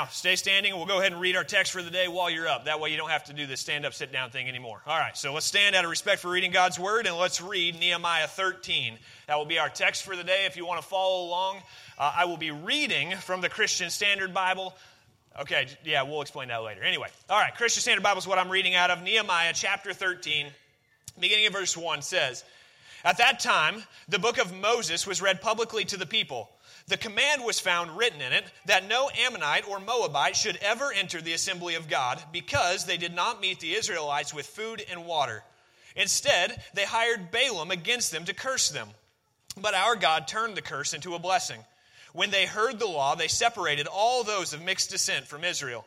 Now, stay standing, and we'll go ahead and read our text for the day while you're up. That way, you don't have to do this stand up, sit down thing anymore. All right, so let's stand out of respect for reading God's word, and let's read Nehemiah 13. That will be our text for the day. If you want to follow along, uh, I will be reading from the Christian Standard Bible. Okay, yeah, we'll explain that later. Anyway, all right, Christian Standard Bible is what I'm reading out of. Nehemiah chapter 13, beginning of verse 1 says, At that time, the book of Moses was read publicly to the people. The command was found written in it that no Ammonite or Moabite should ever enter the assembly of God because they did not meet the Israelites with food and water. Instead, they hired Balaam against them to curse them. But our God turned the curse into a blessing. When they heard the law, they separated all those of mixed descent from Israel.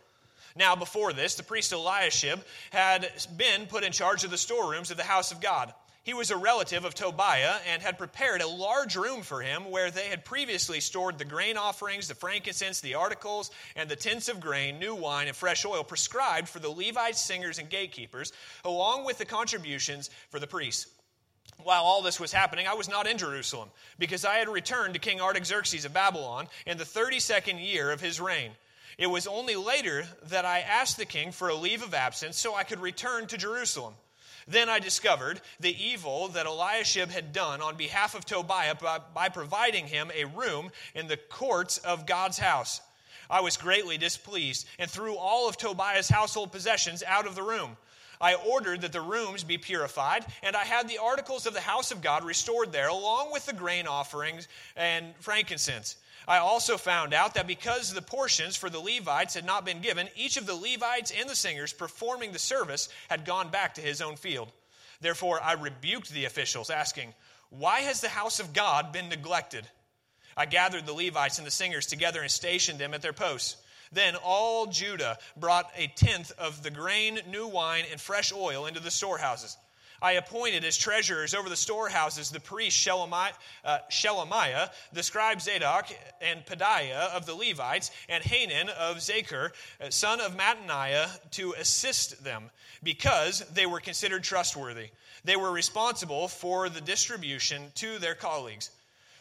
Now, before this, the priest Eliashib had been put in charge of the storerooms of the house of God. He was a relative of Tobiah and had prepared a large room for him where they had previously stored the grain offerings, the frankincense, the articles, and the tents of grain, new wine, and fresh oil prescribed for the Levites, singers, and gatekeepers, along with the contributions for the priests. While all this was happening, I was not in Jerusalem because I had returned to King Artaxerxes of Babylon in the 32nd year of his reign. It was only later that I asked the king for a leave of absence so I could return to Jerusalem. Then I discovered the evil that Eliashib had done on behalf of Tobiah by, by, providing him a room in the courts of God's house. I was greatly displeased and threw all of Tobiah's household possessions out of the room. I ordered that the rooms be purified, and I had the articles of the house of God restored there, along with the grain offerings and frankincense. I also found out that because the portions for the Levites had not been given, each of the Levites and the singers performing the service had gone back to his own field. Therefore, I rebuked the officials, asking, Why has the house of God been neglected? I gathered the Levites and the singers together and stationed them at their posts. Then all Judah brought a tenth of the grain, new wine, and fresh oil into the storehouses. I appointed as treasurers over the storehouses the priest Shelemiah, uh, Shelemiah, the scribe Zadok, and Pedaiah of the Levites, and Hanan of Zaccur, uh, son of Mattaniah, to assist them, because they were considered trustworthy. They were responsible for the distribution to their colleagues.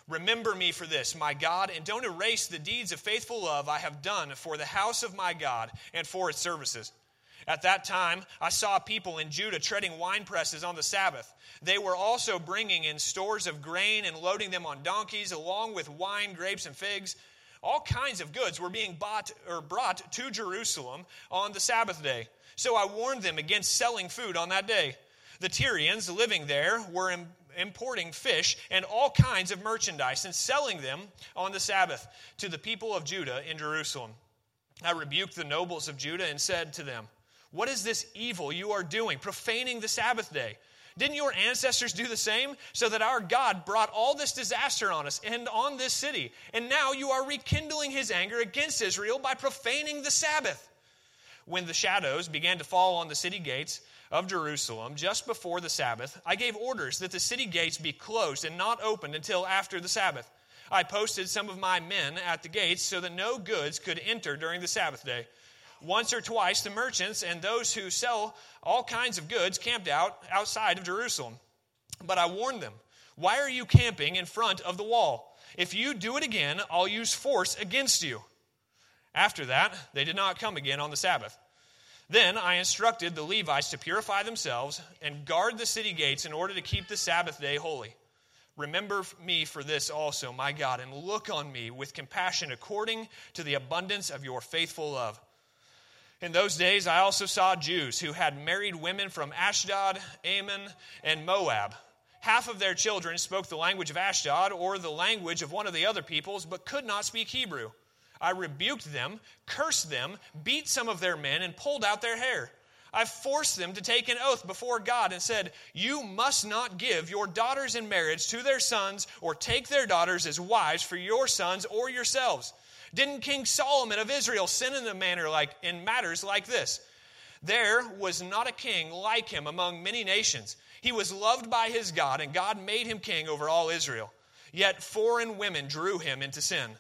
Remember me for this, my God, and don't erase the deeds of faithful love I have done for the house of my God and for its services. At that time, I saw people in Judah treading wine presses on the Sabbath. They were also bringing in stores of grain and loading them on donkeys, along with wine, grapes, and figs. All kinds of goods were being bought or brought to Jerusalem on the Sabbath day. So I warned them against selling food on that day. The Tyrians living there were importing fish and all kinds of merchandise and selling them on the Sabbath to the people of Judah in Jerusalem. I rebuked the nobles of Judah and said to them, what is this evil you are doing, profaning the Sabbath day? Didn't your ancestors do the same? So that our God brought all this disaster on us and on this city. And now you are rekindling his anger against Israel by profaning the Sabbath. When the shadows began to fall on the city gates of Jerusalem just before the Sabbath, I gave orders that the city gates be closed and not opened until after the Sabbath. I posted some of my men at the gates so that no goods could enter during the Sabbath day. Once or twice, the merchants and those who sell all kinds of goods camped out outside of Jerusalem. But I warned them, Why are you camping in front of the wall? If you do it again, I'll use force against you. After that, they did not come again on the Sabbath. Then I instructed the Levites to purify themselves and guard the city gates in order to keep the Sabbath day holy. Remember me for this also, my God, and look on me with compassion according to the abundance of your faithful love. In those days, I also saw Jews who had married women from Ashdod, Ammon, and Moab. Half of their children spoke the language of Ashdod or the language of one of the other peoples, but could not speak Hebrew. I rebuked them, cursed them, beat some of their men, and pulled out their hair. I forced them to take an oath before God and said, You must not give your daughters in marriage to their sons or take their daughters as wives for your sons or yourselves. Didn't King Solomon of Israel sin in a manner like in matters like this? There was not a king like him among many nations. He was loved by his God, and God made him king over all Israel. Yet foreign women drew him into sin.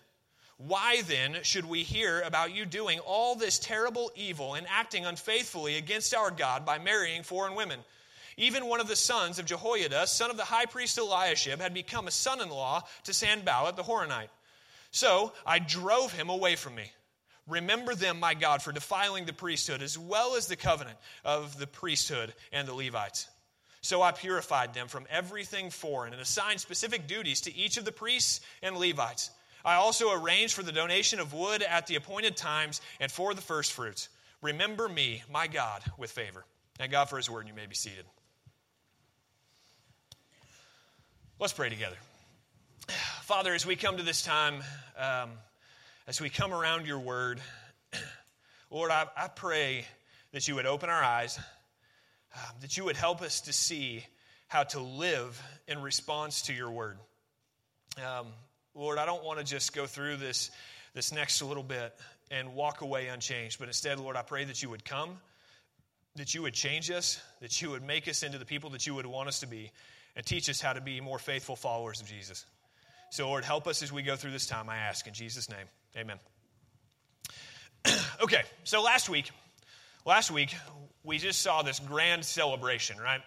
Why then should we hear about you doing all this terrible evil and acting unfaithfully against our God by marrying foreign women? Even one of the sons of Jehoiada, son of the high priest Eliashib, had become a son in law to Sanballat the Horonite. So I drove him away from me. Remember them, my God, for defiling the priesthood, as well as the covenant of the priesthood and the Levites. So I purified them from everything foreign and assigned specific duties to each of the priests and Levites. I also arranged for the donation of wood at the appointed times and for the firstfruits. Remember me, my God, with favor. Thank God for his word, and you may be seated. Let's pray together. Father, as we come to this time, um, as we come around your word, Lord, I, I pray that you would open our eyes, um, that you would help us to see how to live in response to your word. Um, Lord, I don't want to just go through this, this next little bit and walk away unchanged, but instead, Lord, I pray that you would come, that you would change us, that you would make us into the people that you would want us to be, and teach us how to be more faithful followers of Jesus. So, Lord, help us as we go through this time, I ask in Jesus' name. Amen. okay, so last week, last week, we just saw this grand celebration, right?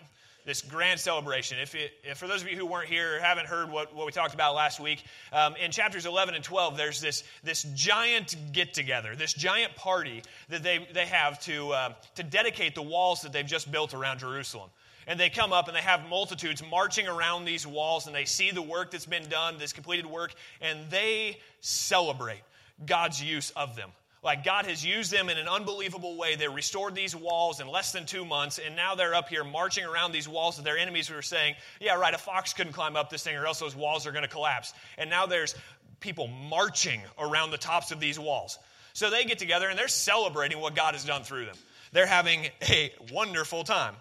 This grand celebration. If, it, if for those of you who weren't here or haven't heard what, what we talked about last week, um, in chapters 11 and 12, there's this, this giant get together, this giant party that they, they have to, uh, to dedicate the walls that they've just built around Jerusalem and they come up and they have multitudes marching around these walls and they see the work that's been done, this completed work, and they celebrate God's use of them. Like God has used them in an unbelievable way. They restored these walls in less than two months, and now they're up here marching around these walls of their enemies were saying, Yeah, right, a fox couldn't climb up this thing or else those walls are going to collapse. And now there's people marching around the tops of these walls. So they get together and they're celebrating what God has done through them. They're having a wonderful time.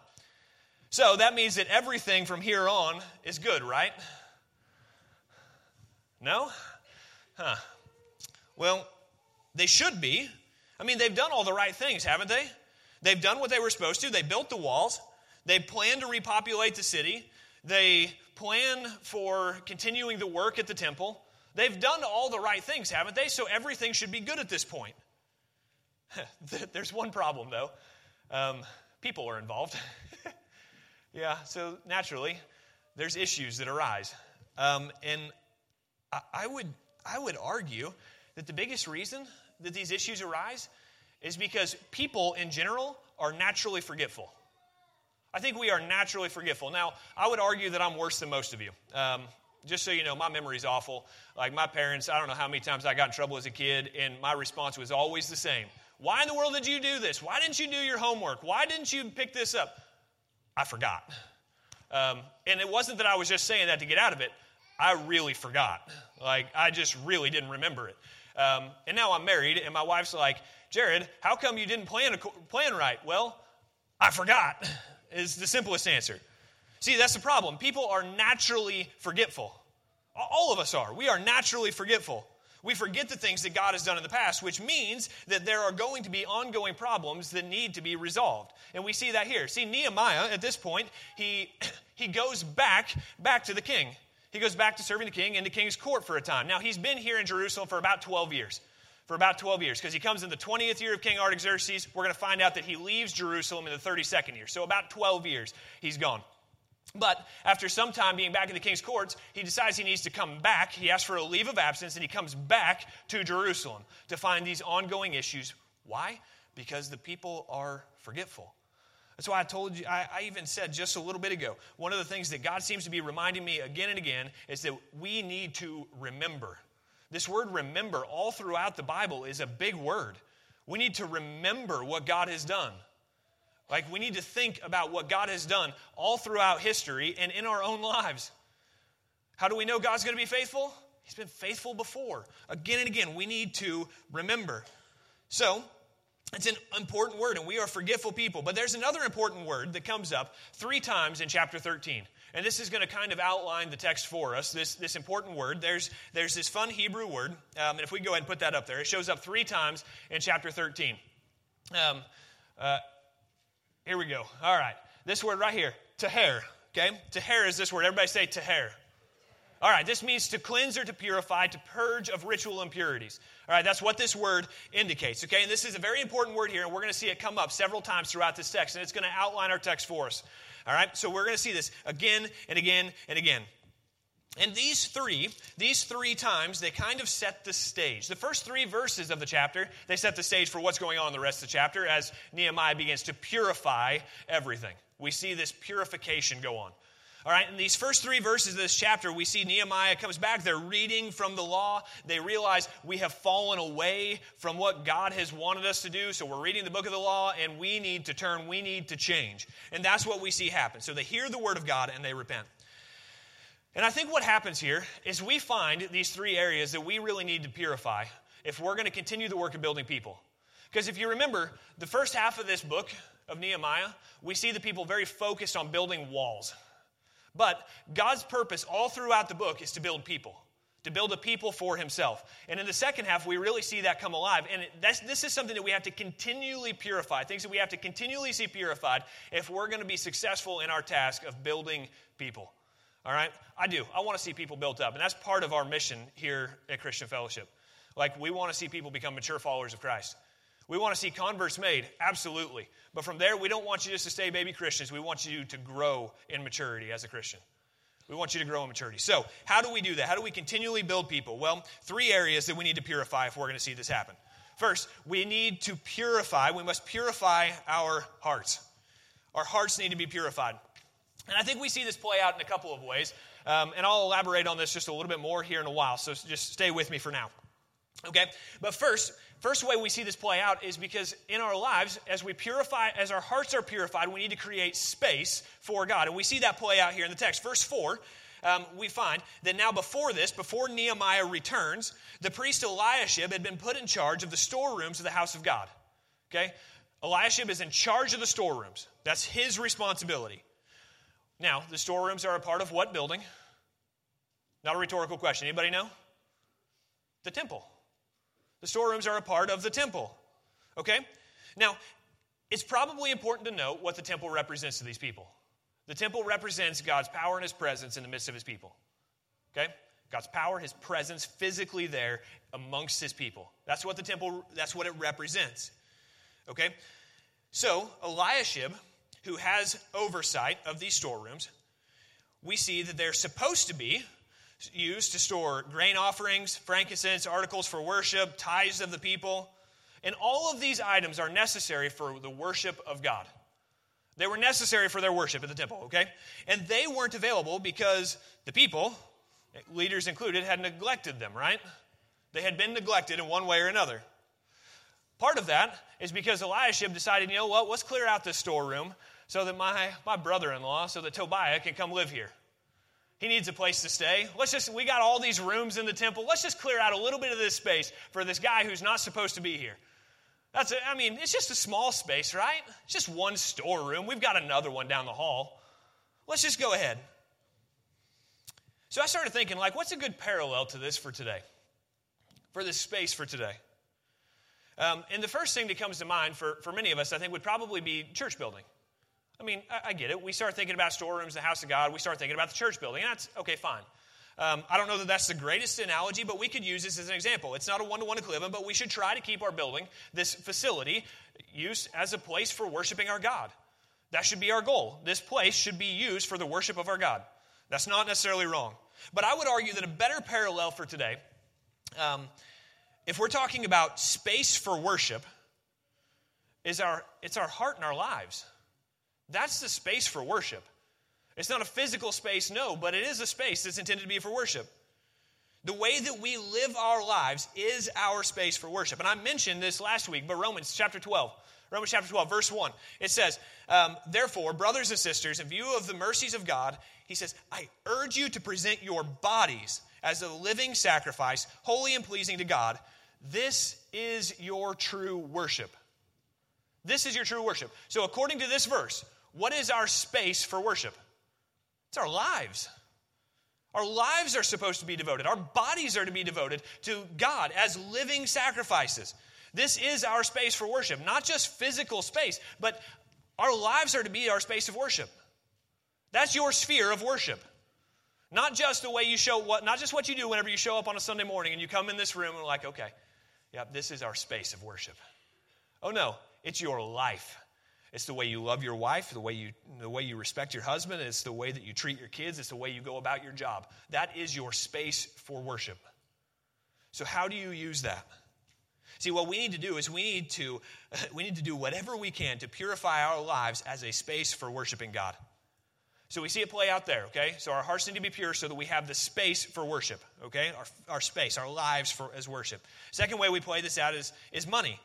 So that means that everything from here on is good, right? No? Huh. Well, they should be. I mean, they've done all the right things, haven't they? They've done what they were supposed to. They built the walls. They plan to repopulate the city. They plan for continuing the work at the temple. They've done all the right things, haven't they? So everything should be good at this point. There's one problem, though. Um, people are involved. Yeah, so naturally, there's issues that arise. Um, and I, I, would, I would argue that the biggest reason that these issues arise is because people in general are naturally forgetful. I think we are naturally forgetful. Now, I would argue that I'm worse than most of you. Um, just so you know, my memory's awful. Like my parents, I don't know how many times I got in trouble as a kid, and my response was always the same. Why in the world did you do this? Why didn't you do your homework? Why didn't you pick this up? I forgot. Um, and it wasn't that I was just saying that to get out of it. I really forgot. Like, I just really didn't remember it. Um, and now I'm married, and my wife's like, Jared, how come you didn't plan, plan right? Well, I forgot, is the simplest answer. See, that's the problem. People are naturally forgetful. All of us are. We are naturally forgetful we forget the things that God has done in the past, which means that there are going to be ongoing problems that need to be resolved. And we see that here. See, Nehemiah, at this point, he, he goes back, back to the king. He goes back to serving the king in the king's court for a time. Now, he's been here in Jerusalem for about 12 years. For about 12 years, because he comes in the 20th year of King Artaxerxes. We're going to find out that he leaves Jerusalem in the 32nd year. So, about 12 years he's gone. But after some time being back in the king's courts, he decides he needs to come back. He asks for a leave of absence and he comes back to Jerusalem to find these ongoing issues. Why? Because the people are forgetful. That's why I told you, I, I, even said just a little bit ago, one of the things that God seems to be reminding me again and again is that we need to remember. This word remember, all throughout the Bible, is a big word. We need to remember what God has done. Like, we need to think about what God has done all throughout history and in our own lives. How do we know God's going to be faithful? He's been faithful before. Again and again, we need to remember. So, it's an important word, and we are forgetful people. But there's another important word that comes up three times in chapter 13. And this is going to kind of outline the text for us, this, this important word. There's, there's this fun Hebrew word, um, and if we go ahead and put that up there, it shows up three times in chapter 13. Um, uh, here we go. All right. This word right here, taher. Okay? Taher is this word. Everybody say taher. All right, this means to cleanse or to purify, to purge of ritual impurities. All right, that's what this word indicates. Okay, and this is a very important word here, and we're going to see it come up several times throughout this text, and it's going to outline our text for us. All right, so we're going to see this again and again and again. And these three, these three times, they kind of set the stage. The first three verses of the chapter, they set the stage for what's going on in the rest of the chapter as Nehemiah begins to purify everything. We see this purification go on. All right, in these first three verses of this chapter, we see Nehemiah comes back. They're reading from the law. They realize we have fallen away from what God has wanted us to do. So we're reading the book of the law and we need to turn, we need to change. And that's what we see happen. So they hear the word of God and they repent. And I think what happens here is we find these three areas that we really need to purify if we're going to continue the work of building people. Because if you remember, the first half of this book of Nehemiah, we see the people very focused on building walls. But God's purpose all throughout the book is to build people, to build a people for himself. And in the second half, we really see that come alive. And this is something that we have to continually purify, things that we have to continually see purified if we're going to be successful in our task of building people. All right? I do. I want to see people built up. And that's part of our mission here at Christian Fellowship. Like, we want to see people become mature followers of Christ. We want to see converts made, absolutely. But from there, we don't want you just to stay baby Christians. We want you to grow in maturity as a Christian. We want you to grow in maturity. So, how do we do that? How do we continually build people? Well, three areas that we need to purify if we're going to see this happen. First, we need to purify, we must purify our hearts. Our hearts need to be purified. And I think we see this play out in a couple of ways. Um, and I'll elaborate on this just a little bit more here in a while. So just stay with me for now. Okay? But first, First way we see this play out is because in our lives, as we purify, as our hearts are purified, we need to create space for God. And we see that play out here in the text. Verse 4, um, we find that now before this, before Nehemiah returns, the priest Eliashib had been put in charge of the storerooms of the house of God. Okay? Eliashib is in charge of the storerooms. That's his responsibility. Now, the storerooms are a part of what building? Not a rhetorical question. Anybody know? The temple. The storerooms are a part of the temple. Okay? Now, it's probably important to note what the temple represents to these people. The temple represents God's power and his presence in the midst of his people. Okay? God's power, his presence physically there amongst his people. That's what the temple, that's what it represents. Okay? So, Eliashib, who has oversight of these storerooms, we see that they're supposed to be used to store grain offerings, frankincense, articles for worship, tithes of the people. And all of these items are necessary for the worship of God. They were necessary for their worship at the temple, okay? And they weren't available because the people, leaders included, had neglected them, right? They had been neglected in one way or another. Part of that is because Eliashib decided, you know what, let's clear out this storeroom so that my, my brother in law, so that Tobiah can come live here. He needs a place to stay. Let's just, we got all these rooms in the temple. Let's just clear out a little bit of this space for this guy who's not supposed to be here. That's, a, I mean, it's just a small space, right? It's just one storeroom. We've got another one down the hall. Let's just go ahead. So I started thinking, like, what's a good parallel to this for today? For this space for today? Um, and the first thing that comes to mind for, for many of us, I think, would probably be church building. I mean, I, I, get it. We start thinking about storerooms, the house of God. We start thinking about the church building. And that's okay, fine. Um, I don't know that that's the greatest analogy, but we could use this as an example. It's not a one to one equivalent, but we should try to keep our building, this facility, used as a place for worshiping our God. That should be our goal. This place should be used for the worship of our God. That's not necessarily wrong. But I would argue that a better parallel for today, um, if we're talking about space for worship, is our, it's our heart and our lives. That's the space for worship. It's not a physical space, no, but it is a space that's intended to be for worship. The way that we live our lives is our space for worship. And I mentioned this last week, but Romans chapter 12, Romans chapter 12, verse 1, it says, um, Therefore, brothers and sisters, in view of the mercies of God, he says, I urge you to present your bodies as a living sacrifice, holy and pleasing to God. This is your true worship. This is your true worship. So, according to this verse, what is our space for worship? It's our lives. Our lives are supposed to be devoted. Our bodies are to be devoted to God as living sacrifices. This is our space for worship, not just physical space, but our lives are to be our space of worship. That's your sphere of worship. Not just the way you show what, not just what you do whenever you show up on a Sunday morning and you come in this room and we're like, okay, yeah, this is our space of worship. Oh no, it's your life. It's the way you love your wife, the way you, the way you respect your husband, it's the way that you treat your kids, it's the way you go about your job. That is your space for worship. So, how do you use that? See, what we need to do is we need to, we need to do whatever we can to purify our lives as a space for worshiping God. So we see it play out there, okay? So our hearts need to be pure so that we have the space for worship, okay? Our, our space, our lives for, as worship. Second way we play this out is, is money,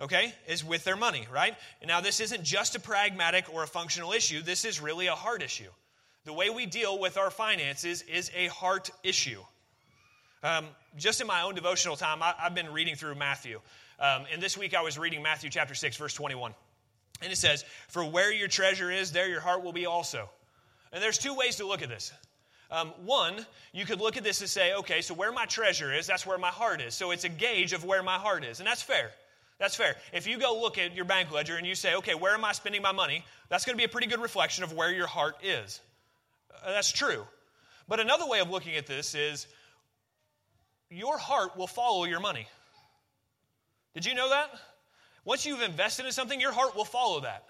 okay? Is with their money, right? Now, this isn't just a pragmatic or a functional issue, this is really a heart issue. The way we deal with our finances is a heart issue. Um, just in my own devotional time, I, have been reading through Matthew. Um, and this week I was reading Matthew chapter 6, verse 21. And it says, For where your treasure is, there your heart will be also. And there's two ways to look at this. Um, one, you could look at this and say, okay, so where my treasure is, that's where my heart is. So it's a gauge of where my heart is. And that's fair. That's fair. If you go look at your bank ledger and you say, okay, where am I spending my money? That's going to be a pretty good reflection of where your heart is. Uh, that's true. But another way of looking at this is your heart will follow your money. Did you know that? Once you've invested in something, your heart will follow that.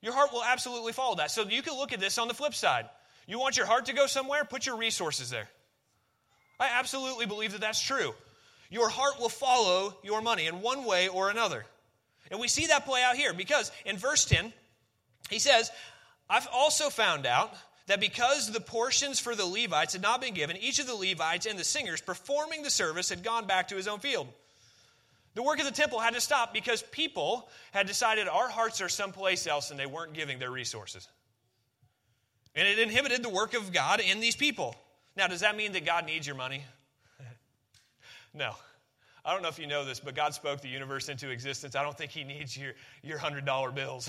Your heart will absolutely follow that. So you can look at this on the flip side. You want your heart to go somewhere? Put your resources there. I absolutely believe that that's true. Your heart will follow your money in one way or another. And we see that play out here because in verse 10, he says, I've also found out that because the portions for the Levites had not been given, each of the Levites and the singers performing the service had gone back to his own field. The work of the temple had to stop because people had decided our hearts are someplace else and they weren't giving their resources. And it inhibited the work of God in these people. Now, does that mean that God needs your money? No. I don't know if you know this, but God spoke the universe into existence. I don't think He needs your, your $100 bills.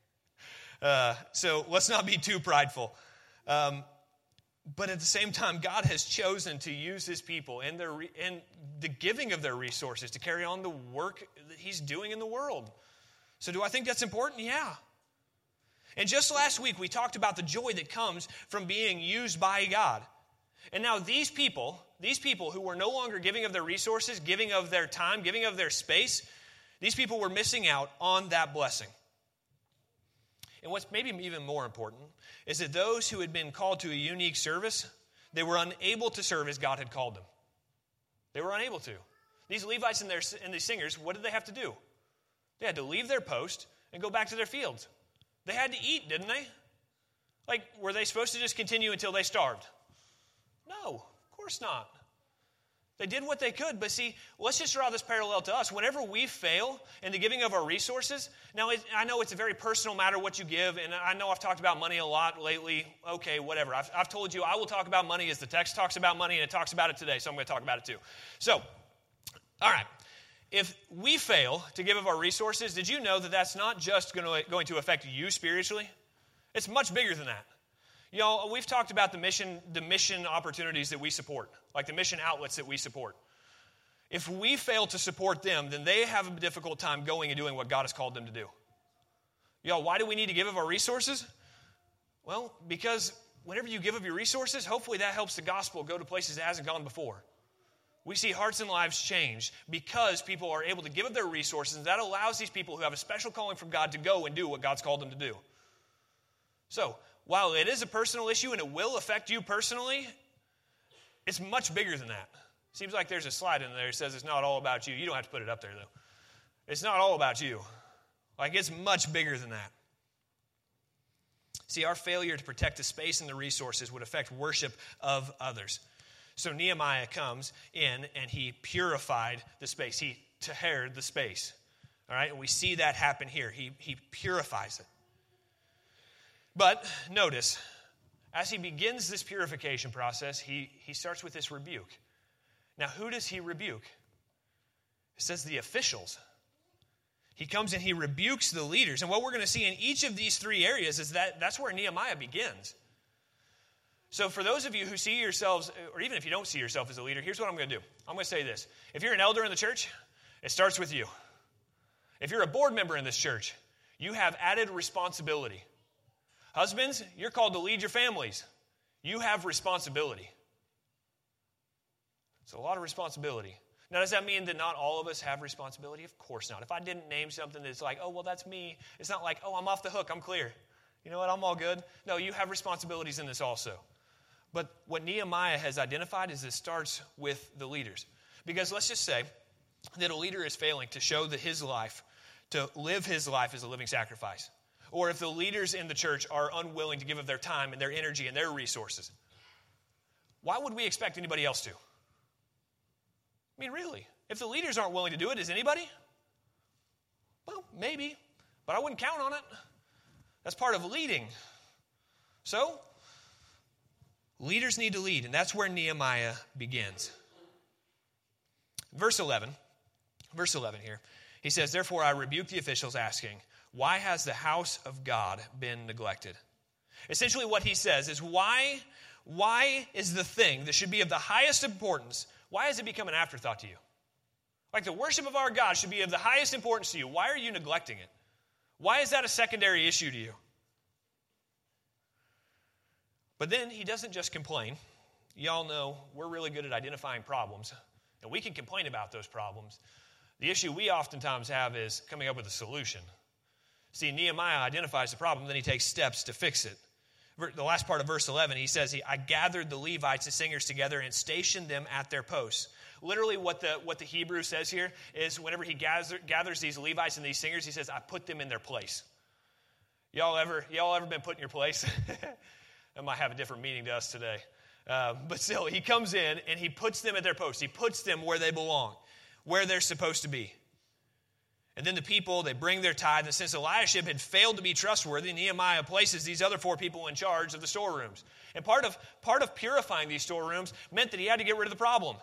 uh, so let's not be too prideful. Um, but at the same time, God has chosen to use his people their, and the giving of their resources to carry on the work that he's doing in the world. So, do I think that's important? Yeah. And just last week, we talked about the joy that comes from being used by God. And now, these people, these people who were no longer giving of their resources, giving of their time, giving of their space, these people were missing out on that blessing. And what's maybe even more important is that those who had been called to a unique service, they were unable to serve as God had called them. They were unable to. These Levites and, their, and these singers, what did they have to do? They had to leave their post and go back to their fields. They had to eat, didn't they? Like, were they supposed to just continue until they starved? No, of course not. They did what they could, but see, let's just draw this parallel to us. Whenever we fail in the giving of our resources, now it, I know it's a very personal matter what you give, and I know I've talked about money a lot lately. Okay, whatever. I've, I've told you I will talk about money as the text talks about money, and it talks about it today, so I'm going to talk about it too. So, all right. If we fail to give of our resources, did you know that that's not just going to, going to affect you spiritually? It's much bigger than that. You know, we've talked about the mission, the mission opportunities that we support, like the mission outlets that we support. If we fail to support them, then they have a difficult time going and doing what God has called them to do. You know, why do we need to give of our resources? Well, because whenever you give of your resources, hopefully that helps the gospel go to places it hasn't gone before. We see hearts and lives change because people are able to give of their resources, and that allows these people who have a special calling from God to go and do what God's called them to do. So, while it is a personal issue and it will affect you personally, it's much bigger than that. Seems like there's a slide in there that says it's not all about you. You don't have to put it up there, though. It's not all about you. Like, it's much bigger than that. See, our failure to protect the space and the resources would affect worship of others. So Nehemiah comes in and he purified the space. He tahered the space. All right, and we see that happen here. He, he purifies it. But notice, as he begins this purification process, he, he starts with this rebuke. Now, who does he rebuke? It says the officials. He comes and he rebukes the leaders. And what we're going to see in each of these three areas is that that's where Nehemiah begins. So, for those of you who see yourselves, or even if you don't see yourself as a leader, here's what I'm going to do I'm going to say this. If you're an elder in the church, it starts with you. If you're a board member in this church, you have added responsibility. Husbands, you're called to lead your families. You have responsibility. It's a lot of responsibility. Now, does that mean that not all of us have responsibility? Of course not. If I didn't name something that's like, oh, well, that's me, it's not like, oh, I'm off the hook, I'm clear. You know what, I'm all good. No, you have responsibilities in this also. But what Nehemiah has identified is it starts with the leaders. Because let's just say that a leader is failing to show that his life, to live his life as a living sacrifice. Or if the leaders in the church are unwilling to give of their time and their energy and their resources, why would we expect anybody else to? I mean, really, if the leaders aren't willing to do it, is anybody? Well, maybe, but I wouldn't count on it. That's part of leading. So, leaders need to lead, and that's where Nehemiah begins. Verse 11, verse 11 here, he says, Therefore I rebuke the officials, asking, Why has the house of God been neglected? Essentially, what he says is, Why, why is the thing that should be of the highest importance, why has it become an afterthought to you? Like the worship of our God should be of the highest importance to you. Why are you neglecting it? Why is that a secondary issue to you? But then he doesn't just complain. Y'all know we're really good at identifying problems, and we can complain about those problems. The issue we oftentimes have is coming up with a solution. See, Nehemiah identifies the problem, then he takes steps to fix it. The last part of verse 11, he says, I gathered the Levites and singers together and stationed them at their posts. Literally, what the, what the Hebrew says here is whenever he gather, gathers these Levites and these singers, he says, I put them in their place. Y'all ever, y'all ever been put in your place? that might have a different meaning to us today. Uh, but still, he comes in and he puts them at their post. He puts them where they belong, where they're supposed to be. And then the people, they bring their tithe. And since Eliashib had failed to be trustworthy, Nehemiah places these other four people in charge of the storerooms. And part of, part of purifying these storerooms meant that he had to get rid of the problem.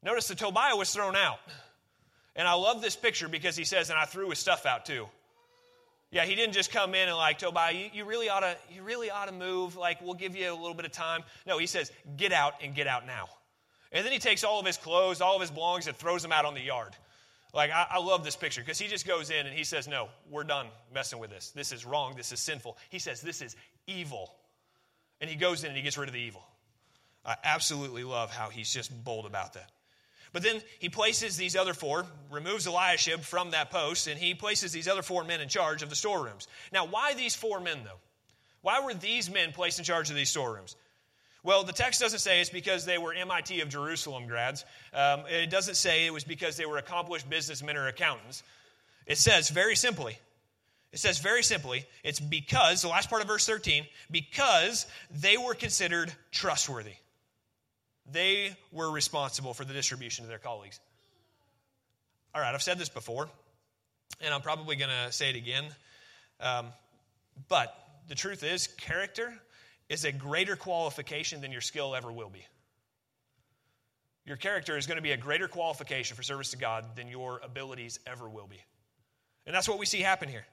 Notice that Tobiah was thrown out. And I love this picture because he says, and I threw his stuff out too. Yeah, he didn't just come in and like, Tobiah, you, you, really ought to, you really ought to move. Like, we'll give you a little bit of time. No, he says, get out and get out now. And then he takes all of his clothes, all of his belongings, and throws them out on the yard. Like, I, I love this picture because he just goes in and he says, No, we're done messing with this. This is wrong. This is sinful. He says, This is evil. And he goes in and he gets rid of the evil. I absolutely love how he's just bold about that. But then he places these other four, removes Eliashib from that post, and he places these other four men in charge of the storerooms. Now, why these four men, though? Why were these men placed in charge of these storerooms? Well, the text doesn't say it's because they were MIT of Jerusalem grads. Um, it doesn't say it was because they were accomplished businessmen or accountants. It says very simply, it says very simply, it's because, the last part of verse 13, because they were considered trustworthy. They were responsible for the distribution to their colleagues. All right, I've said this before, and I'm probably going to say it again. Um, but the truth is, character is a greater qualification than your skill ever will be. Your character is going to be a greater qualification for service to God than your abilities ever will be. And that's what we see happen here.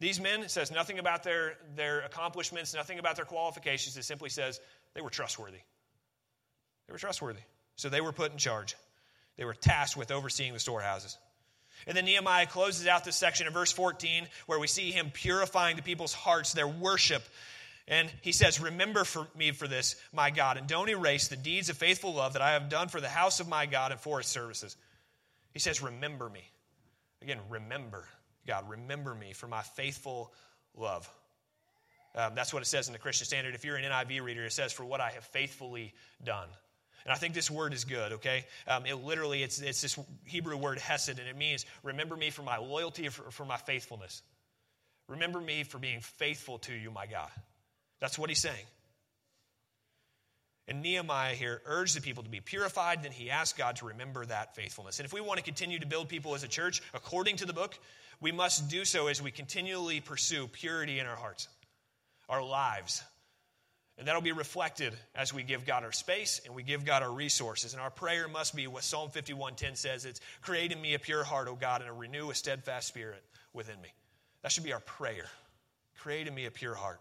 These men, says nothing about their, their accomplishments, nothing about their qualifications. It simply says they were trustworthy. They were trustworthy. So they were put in charge. They were tasked with overseeing the storehouses. And then Nehemiah closes out this section in verse 14 where we see him purifying the people's hearts, their worship. And he says, Remember for me for this, my God, and don't erase the deeds of faithful love that I have done for the house of my God and for his services. He says, Remember me. Again, remember, God, remember me for my faithful love. Um, that's what it says in the Christian Standard. If you're an NIV reader, it says, For what I have faithfully done. And I think this word is good, okay? Um, it literally, it's, it's this Hebrew word hesed, and it means remember me for my loyalty, for, for my faithfulness. Remember me for being faithful to you, my God. That's what he's saying. And Nehemiah here urged the people to be purified, then he asked God to remember that faithfulness. And if we want to continue to build people as a church according to the book, we must do so as we continually pursue purity in our hearts, our lives, and that'll be reflected as we give God our space and we give God our resources. And our prayer must be what Psalm 51:10 says, it's create in me a pure heart, O God, and renew a steadfast spirit within me. That should be our prayer. Create in me a pure heart.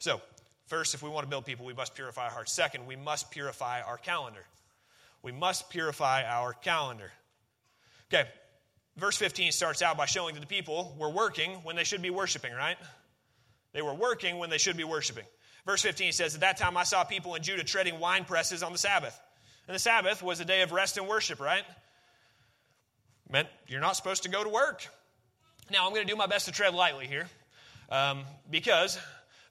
So, first, if we want to build people, we must purify our hearts. Second, we must purify our calendar. We must purify our calendar. Okay, verse 15 starts out by showing that the people were working when they should be worshiping, right? They were working when they should be worshiping. Verse 15 says, At that time I saw people in Judah treading wine presses on the Sabbath. And the Sabbath was a day of rest and worship, right? Meant you're not supposed to go to work. Now, I'm going to do my best to tread lightly here um, because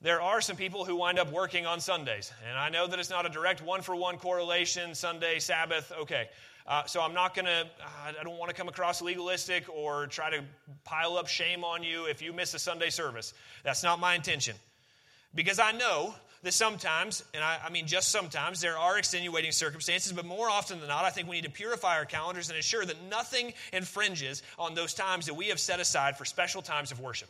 there are some people who wind up working on Sundays. And I know that it's not a direct one for one correlation, Sunday, Sabbath, okay. Uh, so I'm not going to, I don't want to come across legalistic or try to pile up shame on you if you miss a Sunday service. That's not my intention. Because I know that sometimes, and I, I, mean just sometimes, there are extenuating circumstances, but more often than not, I think we need to purify our calendars and ensure that nothing infringes on those times that we have set aside for special times of worship.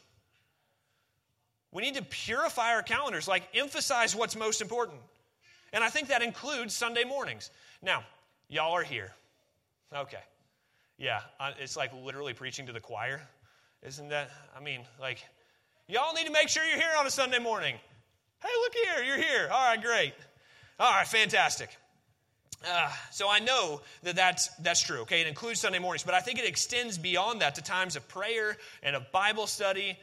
We need to purify our calendars, like emphasize what's most important. And I think that includes Sunday mornings. Now, y'all are here. Okay. Yeah, it's like literally preaching to the choir. Isn't that? I mean, like, y'all need to make sure you're here on a Sunday morning. Hey, look here, you're here. All right, great. All right, fantastic. Uh, so I know that that's, that's true, okay? It includes Sunday mornings, but I think it extends beyond that to times of prayer and of Bible study uh,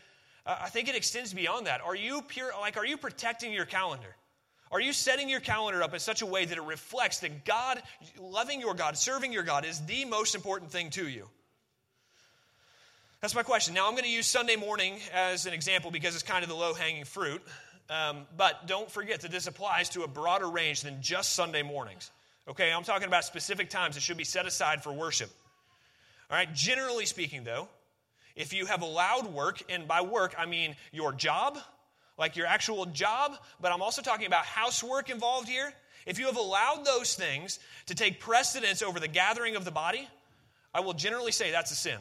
I think it extends beyond that. Are you pure, like, are you protecting your calendar? Are you setting your calendar up in such a way that it reflects that God, loving your God, serving your God, is the most important thing to you? That's my question. Now, I'm going to use Sunday morning as an example because it's kind of the low hanging fruit. Um, but don't forget that this applies to a broader range than just Sunday mornings. Okay, I'm talking about specific times that should be set aside for worship. All right, generally speaking, though, if you have allowed work, and by work I mean your job, like your actual job, but I'm also talking about housework involved here. If you have allowed those things to take precedence over the gathering of the body, I will generally say that's a sin.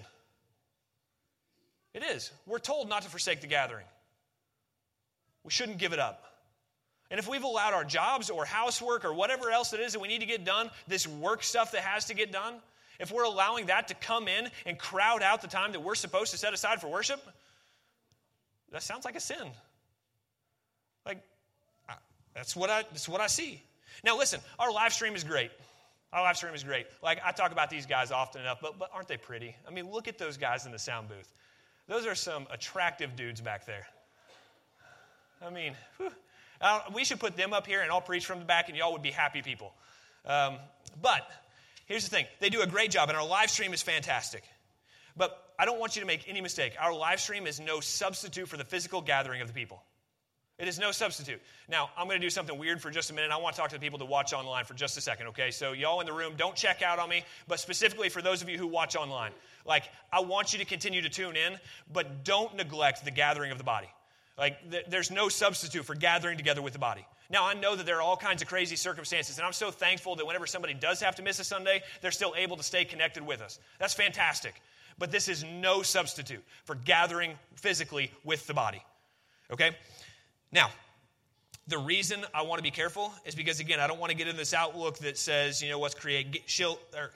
It is. We're told not to forsake the gathering. We shouldn't give it up. And if we've allowed our jobs or housework or whatever else it is that we need to get done, this work stuff that has to get done, if we're allowing that to come in and crowd out the time that we're supposed to set aside for worship, that sounds like a sin. Like, that's what I, that's what I see. Now, listen, our live stream is great. Our live stream is great. Like, I talk about these guys often enough, but, but aren't they pretty? I mean, look at those guys in the sound booth. Those are some attractive dudes back there. I mean, uh, we should put them up here and I'll preach from the back, and y'all would be happy people. Um, but Here's the thing they do a great job, and our live stream is fantastic. But I don't want you to make any mistake. Our live stream is no substitute for the physical gathering of the people. It is no substitute. Now, I'm going to do something weird for just a minute. I want to talk to the people that watch online for just a second, okay? So, y'all in the room, don't check out on me, but specifically for those of you who watch online, like, I want you to continue to tune in, but don't neglect the gathering of the body. Like, th- there's no substitute for gathering together with the body. Now, I know that there are all kinds of crazy circumstances, and I'm so thankful that whenever somebody does have to miss a Sunday, they're still able to stay connected with us. That's fantastic. But this is no substitute for gathering physically with the body. Okay? Now, the reason I want to be careful is because, again, I don't want to get in this outlook that says, you know, what's create, shield, or,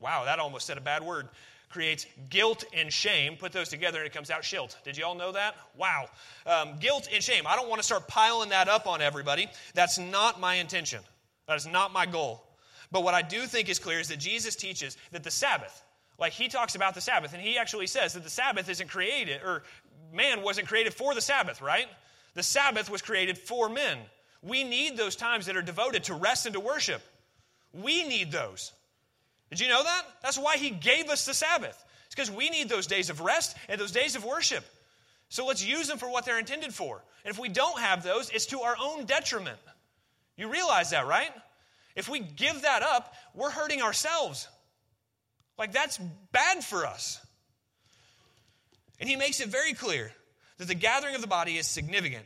wow, that almost said a bad word creates guilt and shame. Put those together and it comes out shilt. Did you all know that? Wow. Um, guilt and shame. I don't want to start piling that up on everybody. That's not my intention. That is not my goal. But what I do think is clear is that Jesus teaches that the Sabbath, like he talks about the Sabbath, and he actually says that the Sabbath isn't created, or man wasn't created for the Sabbath, right? The Sabbath was created for men. We need those times that are devoted to rest and to worship. We need those. Did you know that? That's why he gave us the Sabbath. It's because we need those days of rest and those days of worship. So let's use them for what they're intended for. And if we don't have those, it's to our own detriment. You realize that, right? If we give that up, we're hurting ourselves. Like that's bad for us. And he makes it very clear that the gathering of the body is significant.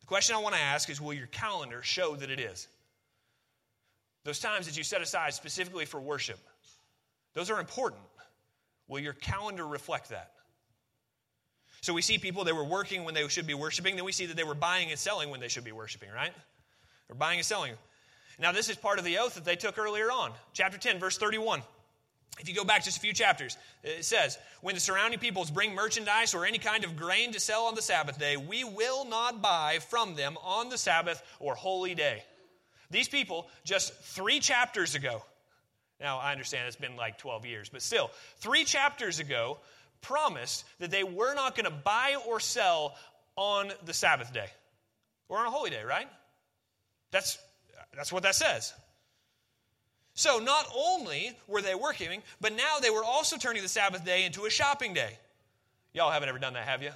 The question I want to ask is will your calendar show that it is? Those times that you set aside specifically for worship, those are important. Will your calendar reflect that? So we see people, they were working when they should be worshiping. Then we see that they were buying and selling when they should be worshiping, right? They're buying and selling. Now, this is part of the oath that they took earlier on. Chapter 10, verse 31. If you go back just a few chapters, it says, When the surrounding peoples bring merchandise or any kind of grain to sell on the Sabbath day, we will not buy from them on the Sabbath or holy day. These people, just three chapters ago, now I understand it's been like 12 years, but still, three chapters ago, promised that they were not going to buy or sell on the Sabbath day or on a holy day, right? That's, that's what that says. So not only were they working, but now they were also turning the Sabbath day into a shopping day. Y'all haven't ever done that, have you?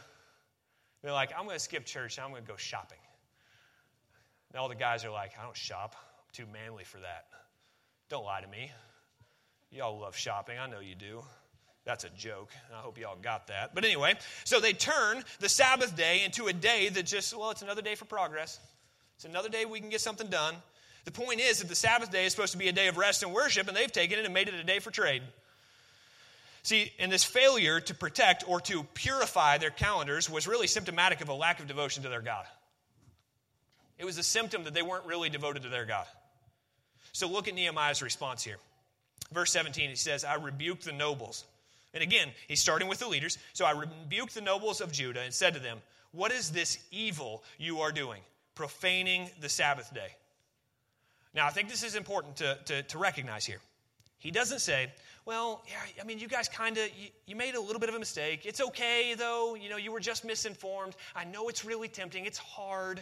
They're like, I'm going to skip church and I'm going to go shopping. And all the guys are like, I don't shop. I'm too manly for that. Don't lie to me. Y'all love shopping. I know you do. That's a joke. I hope y'all got that. But anyway, so they turn the Sabbath day into a day that just, well, it's another day for progress. It's another day we can get something done. The point is that the Sabbath day is supposed to be a day of rest and worship, and they've taken it and made it a day for trade. See, and this failure to protect or to purify their calendars was really symptomatic of a lack of devotion to their God. It was a symptom that they weren't really devoted to their God. So look at Nehemiah's response here. Verse 17, he says, I rebuked the nobles. And again, he's starting with the leaders. So I rebuked the nobles of Judah and said to them, What is this evil you are doing, profaning the Sabbath day? Now, I think this is important to, to, to recognize here. He doesn't say, well, yeah, I mean, you guys kind of, you, you, made a little bit of a mistake. It's okay, though. You know, you were just misinformed. I know it's really tempting. It's hard.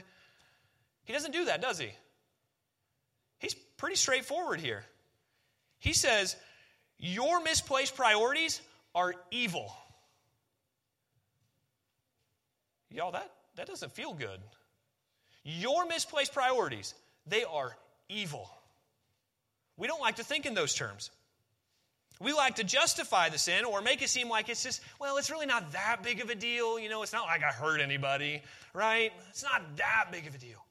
He doesn't do that, does he? He's pretty straightforward here. He says, Your misplaced priorities are evil. Y'all, that, that doesn't feel good. Your misplaced priorities, they are evil. We don't like to think in those terms. We like to justify the sin or make it seem like it's just, well, it's really not that big of a deal. You know, it's not like I hurt anybody, right? It's not that big of a deal.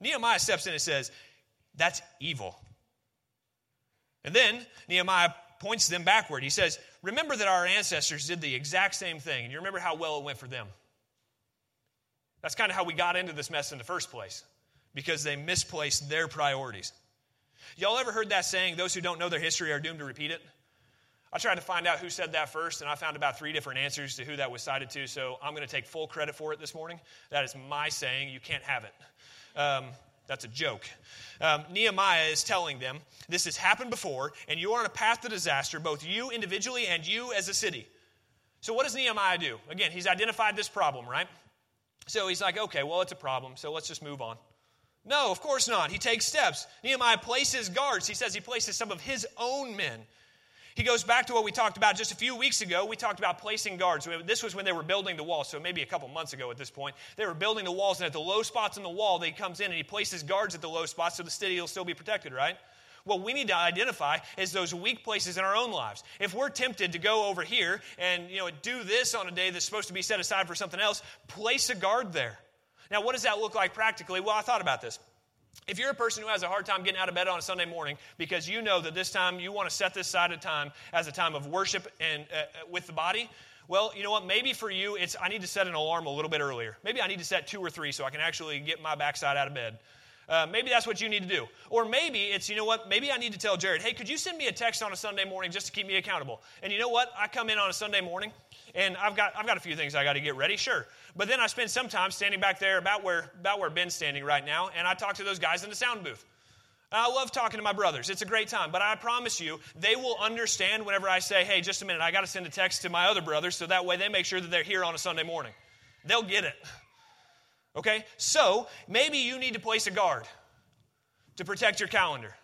Nehemiah steps in and says, that's evil. And then Nehemiah points them backward. He says, Remember that our ancestors did the exact same thing, and you remember how well it went for them. That's kind of how we got into this mess in the first place, because they misplaced their priorities. Y'all ever heard that saying, those who don't know their history are doomed to repeat it? I tried to find out who said that first, and I found about three different answers to who that was cited to, so I'm going to take full credit for it this morning. That is my saying. You can't have it. Um, that's a joke. Um, Nehemiah is telling them this has happened before, and you are on a path to disaster, both you individually and you as a city. So, what does Nehemiah do? Again, he's identified this problem, right? So he's like, okay, well, it's a problem, so let's just move on. No, of course not. He takes steps. Nehemiah places guards. He says he places some of his own men. He goes back to what we talked about just a few weeks ago. We talked about placing guards. This was when they were building the wall, so maybe a couple months ago at this point. They were building the walls, and at the low spots in the wall, they comes in and he places guards at the low spots so the city will still be protected, right? What we need to identify is those weak places in our own lives. If we're tempted to go over here and you know do this on a day that's supposed to be set aside for something else, place a guard there. Now, what does that look like practically? Well, I thought about this. If you're a person who has a hard time getting out of bed on a Sunday morning because you know that this time you want to set this side of time as a time of worship and uh, uh, with the body, well, you know what? Maybe for you, it's I need to set an alarm a little bit earlier. Maybe I need to set two or three so I can actually get my backside out of bed. Uh, maybe that's what you need to do. Or maybe it's, you know what, maybe I need to tell Jared, hey, could you send me a text on a Sunday morning just to keep me accountable? And you know what? I come in on a Sunday morning and I've got, I've got a few things I got to get ready, sure. But then I spend some time standing back there about where, about where Ben's standing right now, and I talk to those guys in the sound booth. I love talking to my brothers. It's a great time. But I promise you, they will understand whenever I say, hey, just a minute, I got to send a text to my other brothers so that way they make sure that they're here on a Sunday morning. They'll get it. Okay? So maybe you need to place a guard to protect your calendar.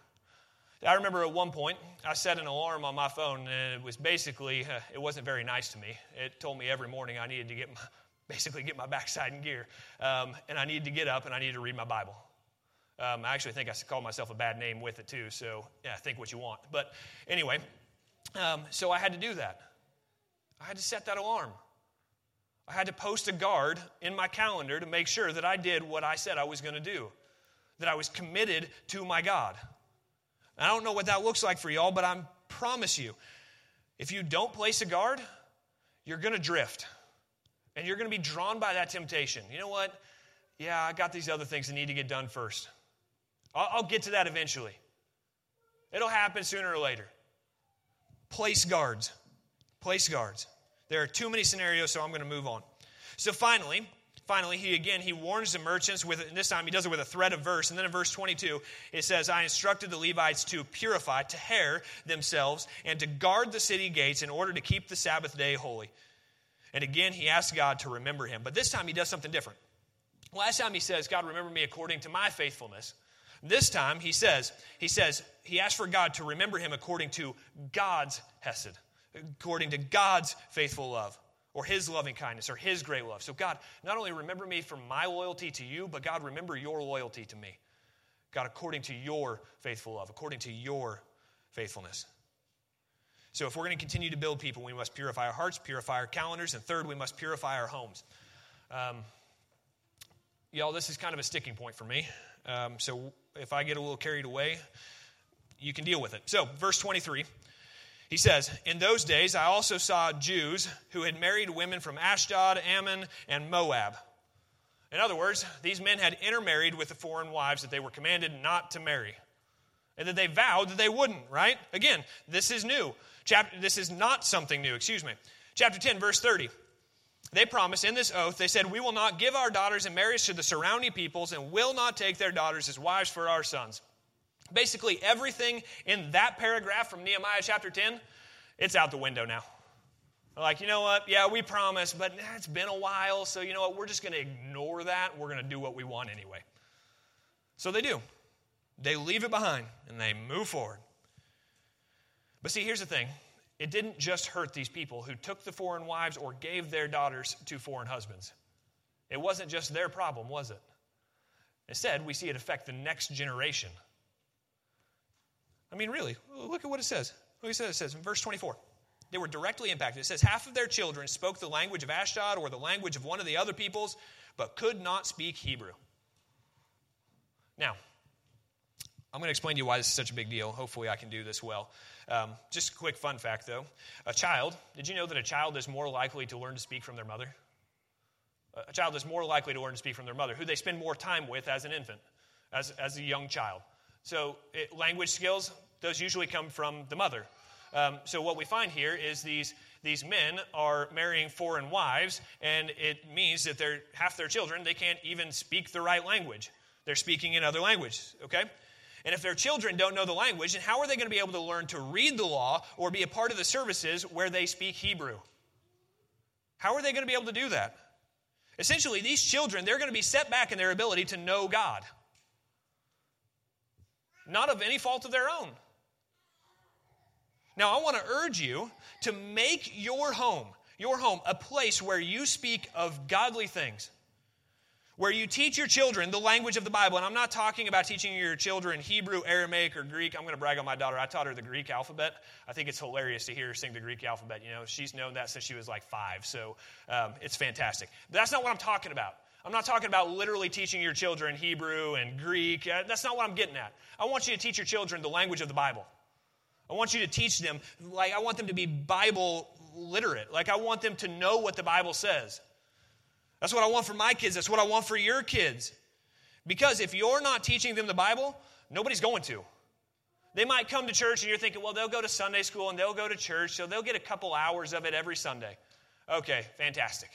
I remember at one point, I set an alarm on my phone, and it was basically, uh, it wasn't very nice to me. It told me every morning I needed to get my, basically get my backside in gear, um, and I needed to get up and I needed to read my Bible. Um, I actually think I called myself a bad name with it too, so yeah, think what you want. But anyway, um, so I had to do that. I had to set that alarm. I had to post a guard in my calendar to make sure that I did what I said I was going to do that I was committed to my God. I don't know what that looks like for y'all, but I promise you, if you don't place a guard, you're going to drift. And you're going to be drawn by that temptation. You know what? Yeah, I got these other things that need to get done first. I'll, get to that eventually. It'll happen sooner or later. Place guards. Place guards. There are too many scenarios, so I'm going to move on. So finally, finally, he again, he warns the merchants with, and this time he does it with a thread of verse. And then in verse 22, it says, I instructed the Levites to purify, to taher themselves, and to guard the city gates in order to keep the Sabbath day holy. And again, he asks God to remember him. But this time he does something different. Last time he says, God, remember me according to my faithfulness. This time he says, he says, he asked for God to remember him according to God's Hesed, according to God's faithful love, or his loving kindness, or his great love. So, God, not only remember me for my loyalty to you, but God, remember your loyalty to me. God, according to your faithful love, according to your faithfulness. So, if we're going to continue to build people, we must purify our hearts, purify our calendars, and third, we must purify our homes. Um, y'all, this is kind of a sticking point for me. Um, so, if I get a little carried away, you can deal with it. So, verse 23, he says, In those days I also saw Jews who had married women from Ashdod, Ammon, and Moab. In other words, these men had intermarried with the foreign wives that they were commanded not to marry. And that they vowed that they wouldn't, right? Again, this is new. Chapter, this is not something new, excuse me. Chapter 10, verse 30. They promised in this oath, they said, We will not give our daughters in marriage to the surrounding peoples and will not take their daughters as wives for our sons. Basically, everything in that paragraph from Nehemiah chapter 10, it's out the window now. Like, you know what? Yeah, we promised, but it's been a while, so you know what? We're just going to ignore that. We're going to do what we want anyway. So they do. They leave it behind and they move forward. But see, here's the thing it didn't just hurt these people who took the foreign wives or gave their daughters to foreign husbands. It wasn't just their problem, was it? Instead, we see it affect the next generation. I mean, really, look at what it says. Look at what it says in verse 24. They were directly impacted. It says, Half of their children spoke the language of Ashdod or the language of one of the other peoples, but could not speak Hebrew. Now, I'm going to explain to you why this is such a big deal. Hopefully, I can do this well. Um, just a quick fun fact, though. A child, did you know that a child is more likely to learn to speak from their mother? A child is more likely to learn to speak from their mother, who they spend more time with as an infant, as, as a young child. So, it, language skills, those usually come from the mother. Um, so, what we find here is these, these men are marrying foreign wives, and it means that they're, half their children, they can't even speak the right language. They're speaking in other languages, okay? And if their children don't know the language, then how are they going to be able to learn to read the law or be a part of the services where they speak Hebrew? How are they going to be able to do that? Essentially, these children, they're going to be set back in their ability to know God not of any fault of their own. Now, I want to urge you to make your home, your home, a place where you speak of godly things, where you teach your children the language of the Bible. And I'm not talking about teaching your children Hebrew, Aramaic, or Greek. I'm going to brag on my daughter. I taught her the Greek alphabet. I think it's hilarious to hear her sing the Greek alphabet. You know, she's known that since she was like five, so um, it's fantastic. But that's not what I'm talking about. I'm not talking about literally teaching your children Hebrew and Greek. Uh, that's not what I'm getting at. I want you to teach your children the language of the Bible. I want you to teach them, like, I want them to be Bible literate. Like, I want them to know what the Bible says. That's what I want for my kids. That's what I want for your kids. Because if you're not teaching them the Bible, nobody's going to. They might come to church and you're thinking, well, they'll go to Sunday school and they'll go to church, so they'll get a couple hours of it every Sunday. Okay, fantastic.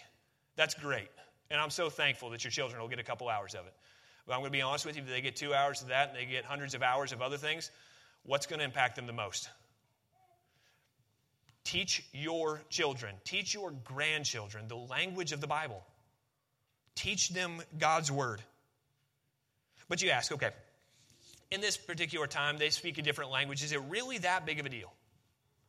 That's great. And I'm so thankful that your children will get a couple hours of it. But I'm going to be honest with you, if they get two hours of that and they get hundreds of hours of other things, what's going to impact them the most? Teach your children, teach your grandchildren the language of the Bible. Teach them God's word. But you ask, okay, in this particular time, they speak a different language. Is it really that big of a deal?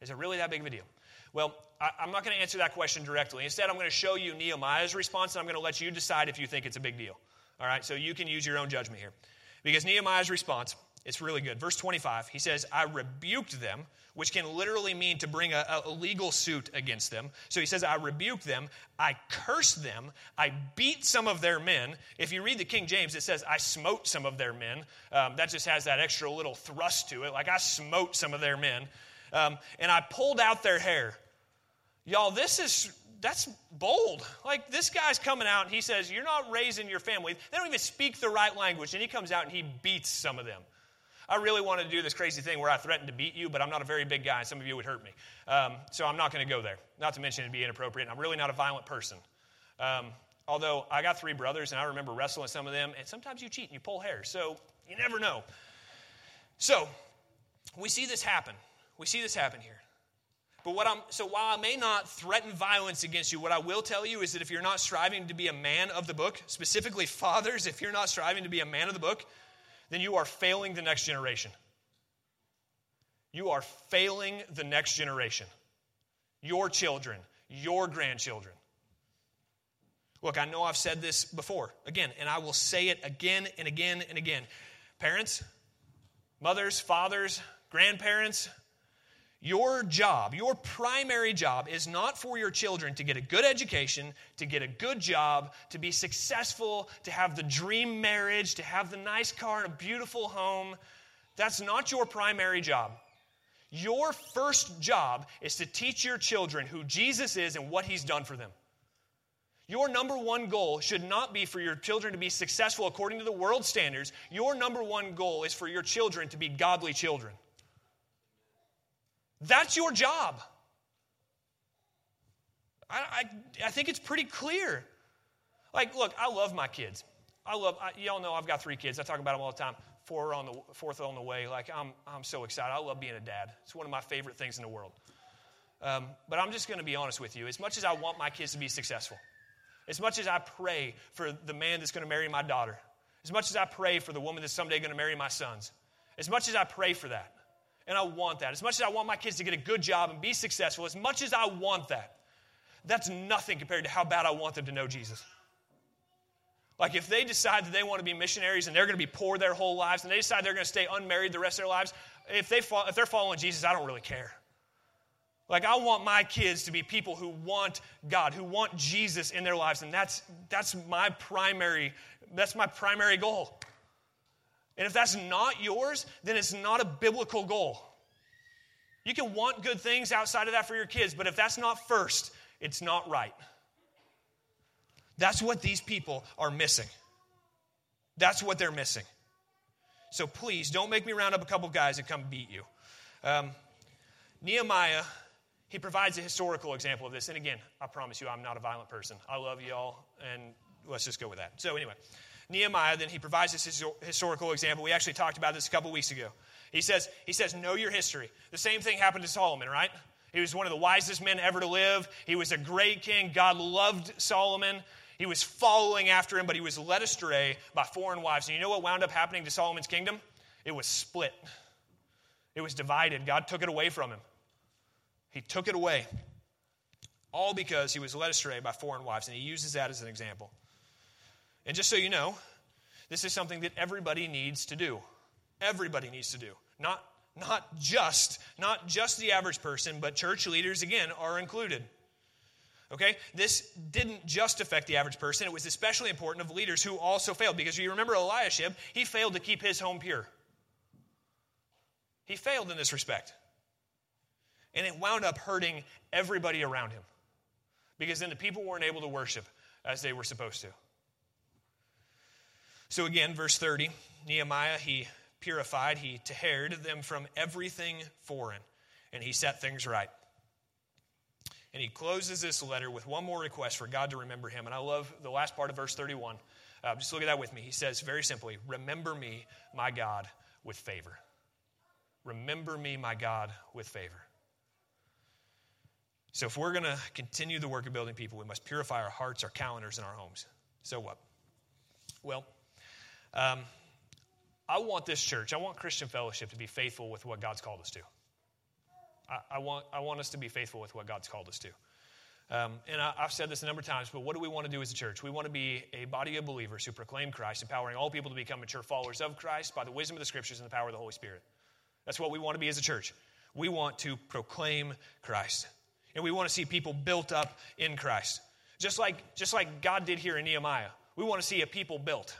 Is it really that big of a deal? Well, I, am not going to answer that question directly. Instead, I'm going to show you Nehemiah's response, and I'm going to let you decide if you think it's a big deal. All right, so you can use your own judgment here. Because Nehemiah's response, it's really good. Verse 25, he says, I rebuked them, which can literally mean to bring a, a, legal suit against them. So he says, I rebuked them, I cursed them, I beat some of their men. If you read the King James, it says, I smote some of their men. Um, that just has that extra little thrust to it, like I smote some of their men. Um, and I pulled out their hair. Y'all, this is that's bold. Like this guy's coming out and he says, You're not raising your family. They don't even speak the right language. And he comes out and he beats some of them. I really wanted to do this crazy thing where I threatened to beat you, but I'm not a very big guy, and some of you would hurt me. Um, so I'm not going to go there. Not to mention it'd be inappropriate. I'm really not a violent person. Um, although I got three brothers, and I remember wrestling some of them, and sometimes you cheat and you pull hair, so you never know. So we see this happen. We see this happen here. But what I'm so while I may not threaten violence against you, what I will tell you is that if you're not striving to be a man of the book, specifically fathers, if you're not striving to be a man of the book, then you are failing the next generation. You are failing the next generation. Your children, your grandchildren. Look, I know I've said this before, again, and I will say it again and again and again. Parents, mothers, fathers, grandparents, your job, your primary job, is not for your children to get a good education, to get a good job, to be successful, to have the dream marriage, to have the nice car and a beautiful home. That's not your primary job. Your first job is to teach your children who Jesus is and what he's done for them. Your number one goal should not be for your children to be successful according to the world standards. Your number one goal is for your children to be godly children. That's your job. I, I, I think it's pretty clear. Like, look, I love my kids. I love, I, y'all know I've got three kids. I talk about them all the time. Four on the, fourth on the way. Like, I'm, I'm so excited. I love being a dad. It's one of my favorite things in the world. Um, but I'm just going to be honest with you. As much as I want my kids to be successful, as much as I pray for the man that's going to marry my daughter, as much as I pray for the woman that's someday going to marry my sons, as much as I pray for that, and I want that. As much as I want my kids to get a good job and be successful, as much as I want that, that's nothing compared to how bad I want them to know Jesus. Like if they decide that they want to be missionaries and they're going to be poor their whole lives and they decide they're going to stay unmarried the rest of their lives, if, they fall, if they're following Jesus, I don't really care. Like I want my kids to be people who want God, who want Jesus in their lives, and that's that's my primary that's my primary goal. And if that's not yours, then it's not a biblical goal. You can want good things outside of that for your kids, but if that's not first, it's not right. That's what these people are missing. That's what they're missing. So please don't make me round up a couple guys and come beat you. Um, Nehemiah, he provides a historical example of this. And again, I promise you, I'm not a violent person. I love y'all, and let's just go with that. So, anyway, Nehemiah, then he provides this historical example. We actually talked about this a couple weeks ago. He says, he says, know your history. The same thing happened to Solomon, right? He was one of the wisest men ever to live. He was a great king. God loved Solomon. He was following after him, but he was led astray by foreign wives. And you know what wound up happening to Solomon's kingdom? It was split, it was divided. God took it away from him. He took it away. All because he was led astray by foreign wives. And he uses that as an example. And just so you know, this is something that everybody needs to do. Everybody needs to do. Not, not just, not just the average person, but church leaders, again, are included. Okay? This didn't just affect the average person. It was especially important of leaders who also failed. Because if you remember Eliashib, he failed to keep his home pure. He failed in this respect. And it wound up hurting everybody around him. Because then the people weren't able to worship as they were supposed to. So again, verse 30, Nehemiah, he purified, he tahered them from everything foreign, and he set things right. And he closes this letter with one more request for God to remember him. And I love the last part of verse 31. Uh, just look at that with me. He says very simply, Remember me, my God, with favor. Remember me, my God, with favor. So, if we're going to continue the work of building people, we must purify our hearts, our calendars, and our homes. So, what? Well, um, I want this church, I want Christian Fellowship to be faithful with what God's called us to. I, I want, I want us to be faithful with what God's called us to. Um, and I, have said this a number of times, but what do we want to do as a church? We want to be a body of believers who proclaim Christ, empowering all people to become mature followers of Christ by the wisdom of the Scriptures and the power of the Holy Spirit. That's what we want to be as a church. We want to proclaim Christ. And we want to see people built up in Christ. Just like, just like God did here in Nehemiah. We want to see a people built.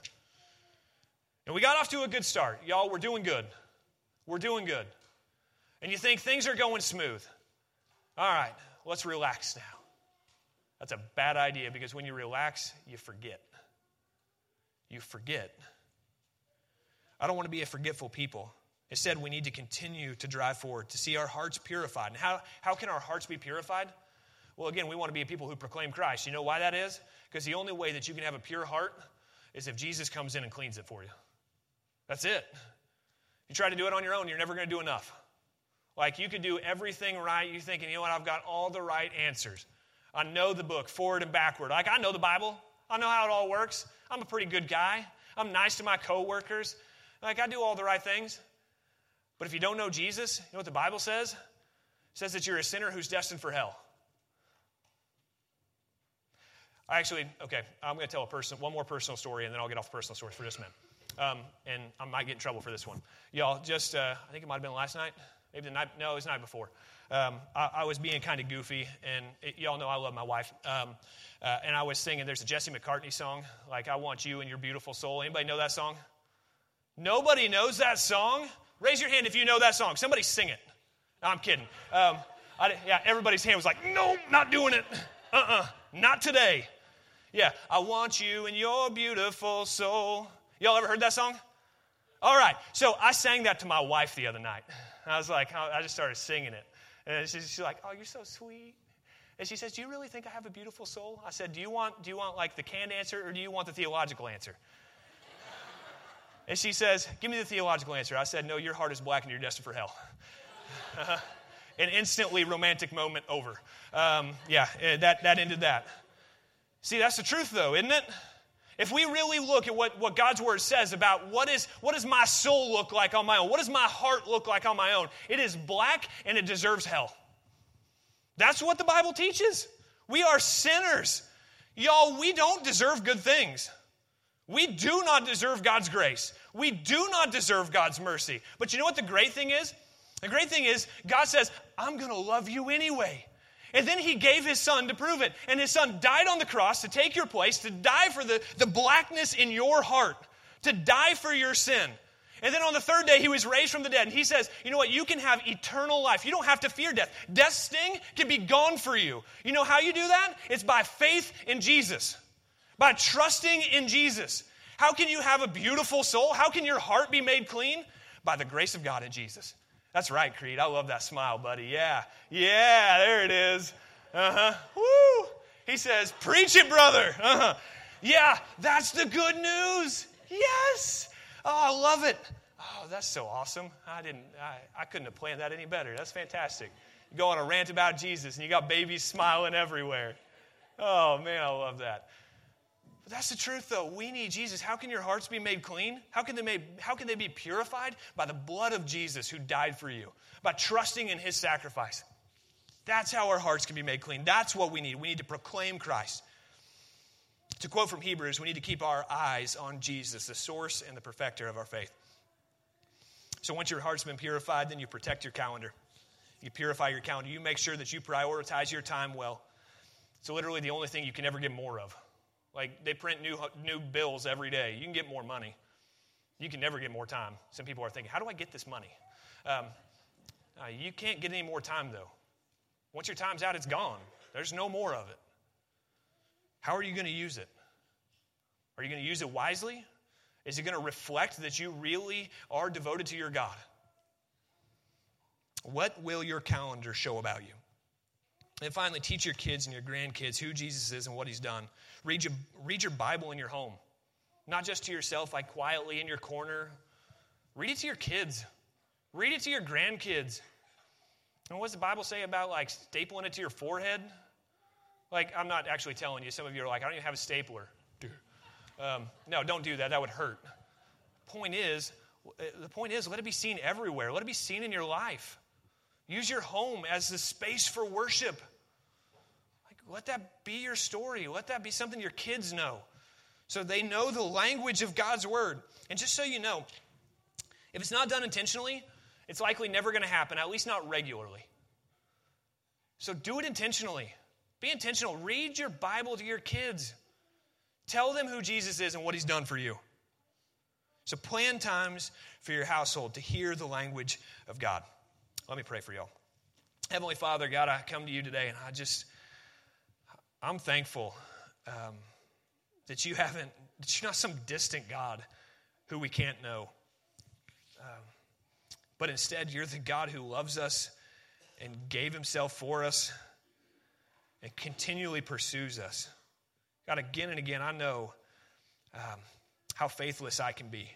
And we got off to a good start. Y'all, we're doing good. We're doing good. And you think things are going smooth. All right, let's relax now. That's a bad idea because when you relax, you forget. You forget. I don't want to be a forgetful people. Instead, we need to continue to drive forward, to see our hearts purified. And how, how can our hearts be purified? Well, again, we want to be a people who proclaim Christ. You know why that is? Because the only way that you can have a pure heart is if Jesus comes in and cleans it for you. That's it. You try to do it on your own, you're never going to do enough. Like you could do everything right. You're thinking, you know what, I've got all the right answers. I know the book forward and backward. Like I know the Bible. I know how it all works. I'm a pretty good guy. I'm nice to my coworkers. Like, I do all the right things. But if you don't know Jesus, you know what the Bible says? It says that you're a sinner who's destined for hell. I actually, okay, I'm going to tell a person, one more personal story, and then I'll get off the personal story for just a minute. Um, and I might get in trouble for this one. Y'all, just, uh, I think it might have been last night, maybe the night, no, it was the night before. Um, I, I, was being kind of goofy, and it, y'all know I love my wife. Um, uh, and I was singing, there's a Jesse McCartney song, like, I Want You and Your Beautiful Soul. Anybody know that song? Nobody knows that song? Raise your hand if you know that song. Somebody sing it. No, I'm kidding. Um, I, yeah, everybody's hand was like, no, not doing it. Uh uh-uh, uh not today. Yeah, I want you and your beautiful soul. Y'all ever heard that song? All right, so I sang that to my wife the other night. I was like, I just started singing it. And she's like, oh, you're so sweet. And she says, do you really think I have a beautiful soul? I said, do you want, do you want like the canned answer or do you want the theological answer? And she says, Give me the theological answer. I said, No, your heart is black and you're destined for hell. Uh, an instantly romantic moment over. Um, yeah, eh, that, that ended that. See, that's the truth, though, isn't it? If we really look at what, what God's word says about what, is, what does my soul look like on my own, what does my heart look like on my own, it is black and it deserves hell. That's what the Bible teaches. We are sinners. Y'all, we don't deserve good things. We do not deserve God's grace. We do not deserve God's mercy. But you know what the great thing is? The great thing is, God says, I'm going to love you anyway. And then he gave his son to prove it. And his son died on the cross to take your place, to die for the, the blackness in your heart, to die for your sin. And then on the third day, he was raised from the dead. And he says, You know what? You can have eternal life. You don't have to fear death. Death's sting can be gone for you. You know how you do that? It's by faith in Jesus, by trusting in Jesus. How can you have a beautiful soul? How can your heart be made clean? By the grace of God in Jesus. That's right, Creed. I love that smile, buddy. Yeah. Yeah, there it is. Uh huh. Woo. He says, Preach it, brother. Uh huh. Yeah, that's the good news. Yes. Oh, I love it. Oh, that's so awesome. I didn't, I, I couldn't have planned that any better. That's fantastic. You go on a rant about Jesus and you got babies smiling everywhere. Oh, man, I love that. But that's the truth, though. We need Jesus. How can your hearts be made clean? How can, they made, how can they be purified? By the blood of Jesus who died for you, by trusting in his sacrifice. That's how our hearts can be made clean. That's what we need. We need to proclaim Christ. To quote from Hebrews, we need to keep our eyes on Jesus, the source and the perfecter of our faith. So once your heart's been purified, then you protect your calendar. You purify your calendar. You make sure that you prioritize your time well. It's literally the only thing you can ever get more of. Like they print new, new bills every day. You can get more money. You can never get more time. Some people are thinking, how do I get this money? Um, uh, you can't get any more time, though. Once your time's out, it's gone. There's no more of it. How are you going to use it? Are you going to use it wisely? Is it going to reflect that you really are devoted to your God? What will your calendar show about you? And finally, teach your kids and your grandkids who Jesus is and what he's done. Read your, read your Bible in your home, not just to yourself, like quietly in your corner. Read it to your kids, read it to your grandkids. And what does the Bible say about like stapling it to your forehead? Like, I'm not actually telling you. Some of you are like, I don't even have a stapler. Um, no, don't do that. That would hurt. Point is, the point is, let it be seen everywhere. Let it be seen in your life. Use your home as the space for worship. Let that be your story. Let that be something your kids know. So they know the language of God's word. And just so you know, if it's not done intentionally, it's likely never going to happen, at least not regularly. So do it intentionally. Be intentional. Read your Bible to your kids. Tell them who Jesus is and what he's done for you. So plan times for your household to hear the language of God. Let me pray for y'all. Heavenly Father, God, I come to you today and I just I'm thankful um, that you haven't, that you're not some distant God who we can't know. Um, but instead, you're the God who loves us and gave himself for us and continually pursues us. God, again and again, I know um, how faithless I can be.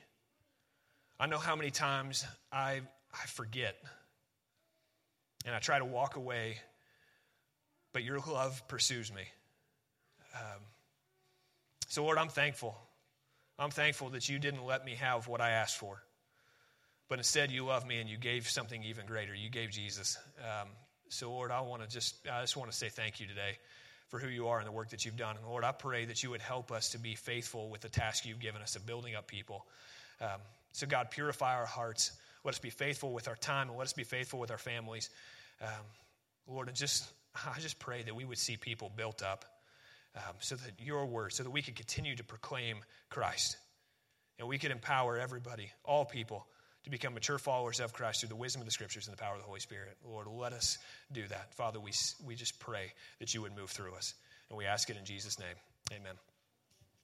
I know how many times I, I forget and I try to walk away, but your love pursues me. Um, so, Lord, I'm thankful. I'm thankful that you didn't let me have what I asked for. But instead, you love me and you gave something even greater. You gave Jesus. Um, so, Lord, I want to just, I just want to say thank you today for who you are and the work that you've done. And Lord, I pray that you would help us to be faithful with the task you've given us of building up people. Um, so, God, purify our hearts. Let us be faithful with our time and let us be faithful with our families. Um, Lord, and just, I just pray that we would see people built up um, so that your word, so that we could continue to proclaim Christ. And we could empower everybody, all people, to become mature followers of Christ through the wisdom of the Scriptures and the power of the Holy Spirit. Lord, let us do that. Father, we, we just pray that you would move through us. And we ask it in Jesus' name. Amen.